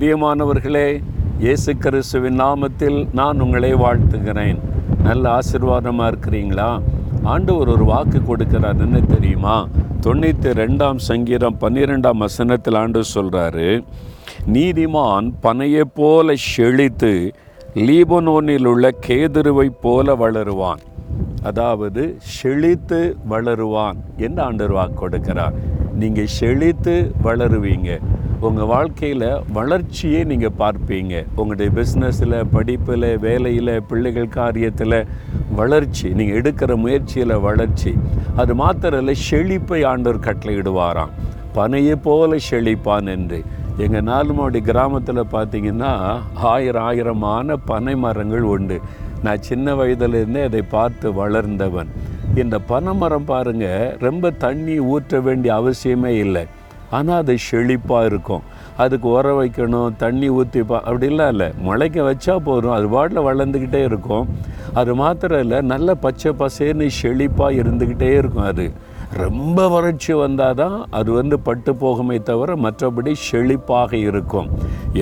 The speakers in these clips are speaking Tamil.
பிரியமானவர்களே இயேசு கிறிஸ்துவின் நாமத்தில் நான் உங்களை வாழ்த்துகிறேன். நல்ல ஆசீர்வாதமாக இருக்கிறீங்களா? ஆண்டவர் ஒரு வாக்கு கொடுக்கிறார் என்ன தெரியுமா? தொண்ணூற்றி ரெண்டாம் சங்கீதம் பன்னிரெண்டாம் வசனத்தில் ஆண்டு சொல்கிறாரு நீதிமான் பனையைப் போல செழித்து லீபனோனில் உள்ள கேதுருவை போல வளருவான். அதாவது செழித்து வளருவான் என்று ஆண்டவர் வாக்கு கொடுக்கிறார். நீங்கள் செழித்து வளருவீங்க. உங்கள் வாழ்க்கையில் வளர்ச்சியே நீங்கள் பார்ப்பீங்க. உங்களுடைய பிஸ்னஸில் படிப்பில் வேலையில் பிள்ளைகள் காரியத்தில் வளர்ச்சி நீங்கள் எடுக்கிற முயற்சியில் வளர்ச்சி. அது மாத்திரம் இல்லை செழிப்பை ஆண்டவர் கட்டளையிடுவாராம். பனையை போல செழிப்பான் என்று. எங்கள் நாலுமாவடி கிராமத்தில் பார்த்தீங்கன்னா ஆயிரம் ஆயிரமான பனை மரங்கள் உண்டு. நான் சின்ன வயதிலிருந்தே அதை பார்த்து வளர்ந்தவன். இந்த பனை மரம் பாருங்கள் ரொம்ப தண்ணி ஊற்ற வேண்டிய அவசியமே இல்லை. ஆனால் அது செழிப்பாக இருக்கும். அதுக்கு உர வைக்கணும் தண்ணி ஊற்றி பா அப்படிலாம் இல்லை. முளைக்க வச்சா போதும். அது பாட்டில் வளர்ந்துக்கிட்டே இருக்கும். அது மாத்திரம் இல்லை நல்ல பச்சை பசேர்னு செழிப்பாக இருந்துக்கிட்டே இருக்கும் அது. ரொம்ப வறட்சி வந்தால் தான் அது வந்து பட்டு போகுமே தவிர மற்றபடி செழிப்பாக இருக்கும்.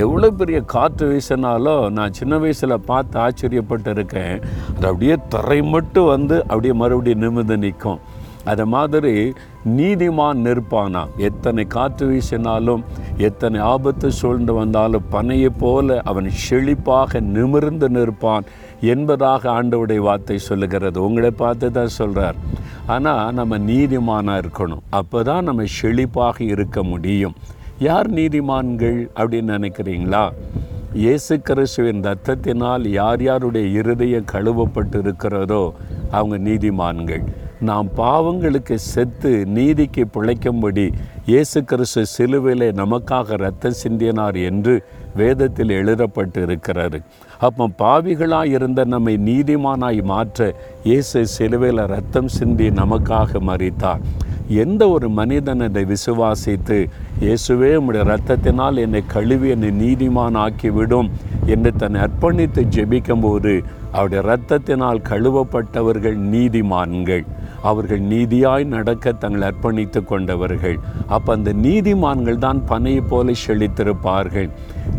எவ்வளோ பெரிய காற்று வீசினாலும் நான் சின்ன வயசில் பார்த்து ஆச்சரியப்பட்டு இருக்கேன் அது அப்படியே தரை மட்டும் வந்து அப்படியே மறுபடியும் நிமிந்து நிற்கும். அது மாதிரி நீதிமான் நிற்பானா எத்தனை காற்று வீசினாலும் எத்தனை ஆபத்து சூழ்ந்து வந்தாலும் பனையை போல அவன் செழிப்பாக நிமிர்ந்து நிற்பான் என்பதாக ஆண்டவுடைய வார்த்தை சொல்லுகிறது. உங்களை பார்த்து தான் சொல்கிறார் ஆனால் நம்ம நீதிமானாக இருக்கணும். அப்போ தான் நம்ம செழிப்பாக இருக்க முடியும். யார் நீதிமான்கள் அப்படின்னு நினைக்கிறீங்களா? இயேசு கிறிஸ்துவின் ரத்தத்தினால் யார் யாருடைய இருதயம் கழுவப்பட்டு இருக்கிறதோ அவங்க நீதிமான்கள். நாம் பாவங்களுக்கு செத்து நீதிக்கு பிழைக்கும்படி இயேசு கிறிஸ்து சிலுவையிலே நமக்காக இரத்தம் சிந்தினார் என்று வேதத்தில் எழுதப்பட்டு இருக்கிறாரு அப்போ பாவிகளாக இருந்த நம்மை நீதிமானாய் மாற்ற இயேசு சிலுவையில் ரத்தம் சிந்தி நமக்காக மறித்தார் எந்த ஒரு மனிதன் அதை விசுவாசித்து இயேசுவே உம்முடைய ரத்தத்தினால் என்னை கழுவி என்னை நீதிமான் ஆக்கிவிடும் என்று தன்னை அர்ப்பணித்து ஜெபிக்கும்போது அவருடைய ரத்தத்தினால் கழுவப்பட்டவர்கள் நீதிமான்கள். அவர்கள் நீதியாய் நடக்க தங்களை அர்ப்பணித்து கொண்டவர்கள். அப்போ அந்த நீதிமான்கள் தான் பனையை போல செழித்திருப்பார்கள்.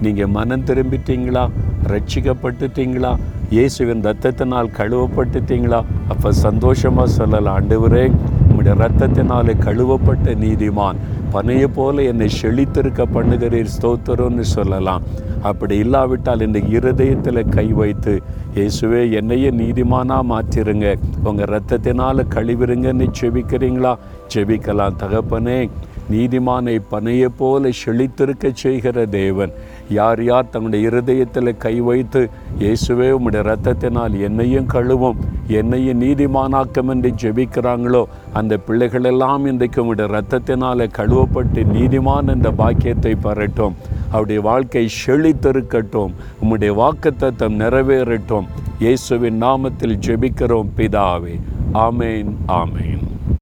நீங்கள் மனம் திரும்பிட்டீங்களா? ரட்சிக்கப்பட்டுட்டீங்களா? இயேசுவின் ரத்தத்தினால் கழுவப்பட்டுட்டீங்களா? அப்போ சந்தோஷமாக சொல்லலாம் ஆண்டவரே உம்முடைய ரத்தத்தினாலே கழுவப்பட்ட நீதிமான் பனையை போல என்னை செழித்திருக்க பண்ணுகிறீர் ஸ்தோத்திரம்னு சொல்லலாம். அப்படி இல்லாவிட்டால் இந்த இருதயத்தில் கை வைத்து இயேசுவே என்னையே நீதிமானாக மாற்றிருங்க. உங்கள் ரத்தத்தினால் கழுவிருங்கன்னு செபிக்கிறீங்களா? செபிக்கலாம் தகப்பனே. நீதிமானை பனையை போல செழித்திருக்க செய்கிற தேவன் யார் யார் தங்களுடைய இருதயத்தில் கை வைத்து இயேசுவே உம்முடைய ரத்தத்தினால் என்னையும் கழுவும். என்னையும் நீதிமானாக்கம் என்று ஜெபிக்கிறாங்களோ அந்த பிள்ளைகளெல்லாம் இன்றைக்கு உங்களுடைய ரத்தத்தினால் கழுவப்பட்டு நீதிமான் என்ற பாக்கியத்தை பெறட்டும். அவருடைய வாழ்க்கை செழித்திருக்கட்டும். உம்முடைய வாக்குத்தத்தம் நிறைவேறட்டும். இயேசுவின் நாமத்தில் ஜெபிக்கிறோம் பிதாவே. ஆமேன் ஆமேன்.